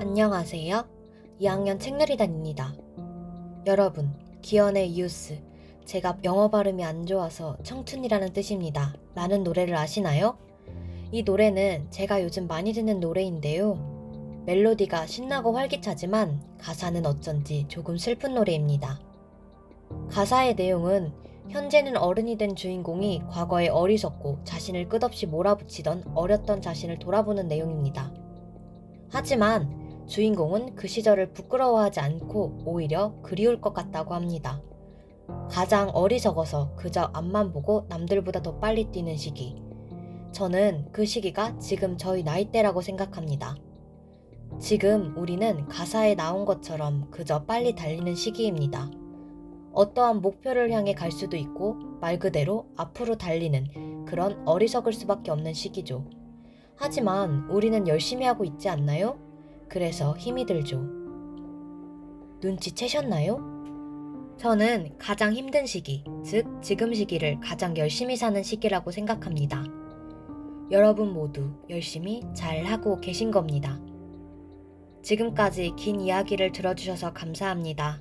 안녕하세요. 2학년 책놀이단입니다. 여러분, 기현의 이웃스. 제가 영어 발음이 안 좋아서 청춘이라는 뜻입니다. 라는 노래를 아시나요? 이 노래는 제가 요즘 많이 듣는 노래인데요. 멜로디가 신나고 활기차지만 가사는 어쩐지 조금 슬픈 노래입니다. 가사의 내용은 현재는 어른이 된 주인공이 과거에 어리석고 자신을 끝없이 몰아붙이던 어렸던 자신을 돌아보는 내용입니다. 하지만 주인공은 그 시절을 부끄러워하지 않고 오히려 그리울 것 같다고 합니다. 가장 어리석어서 그저 앞만 보고 남들보다 더 빨리 뛰는 시기. 저는 그 시기가 지금 저희 나이대라고 생각합니다. 지금 우리는 가사에 나온 것처럼 그저 빨리 달리는 시기입니다. 어떠한 목표를 향해 갈 수도 있고 말 그대로 앞으로 달리는 그런 어리석을 수밖에 없는 시기죠. 하지만 우리는 열심히 하고 있지 않나요? 그래서 힘이 들죠. 눈치채셨나요? 저는 가장 힘든 시기, 즉 지금 시기를 가장 열심히 사는 시기라고 생각합니다. 여러분 모두 열심히 잘 하고 계신 겁니다. 지금까지 긴 이야기를 들어주셔서 감사합니다.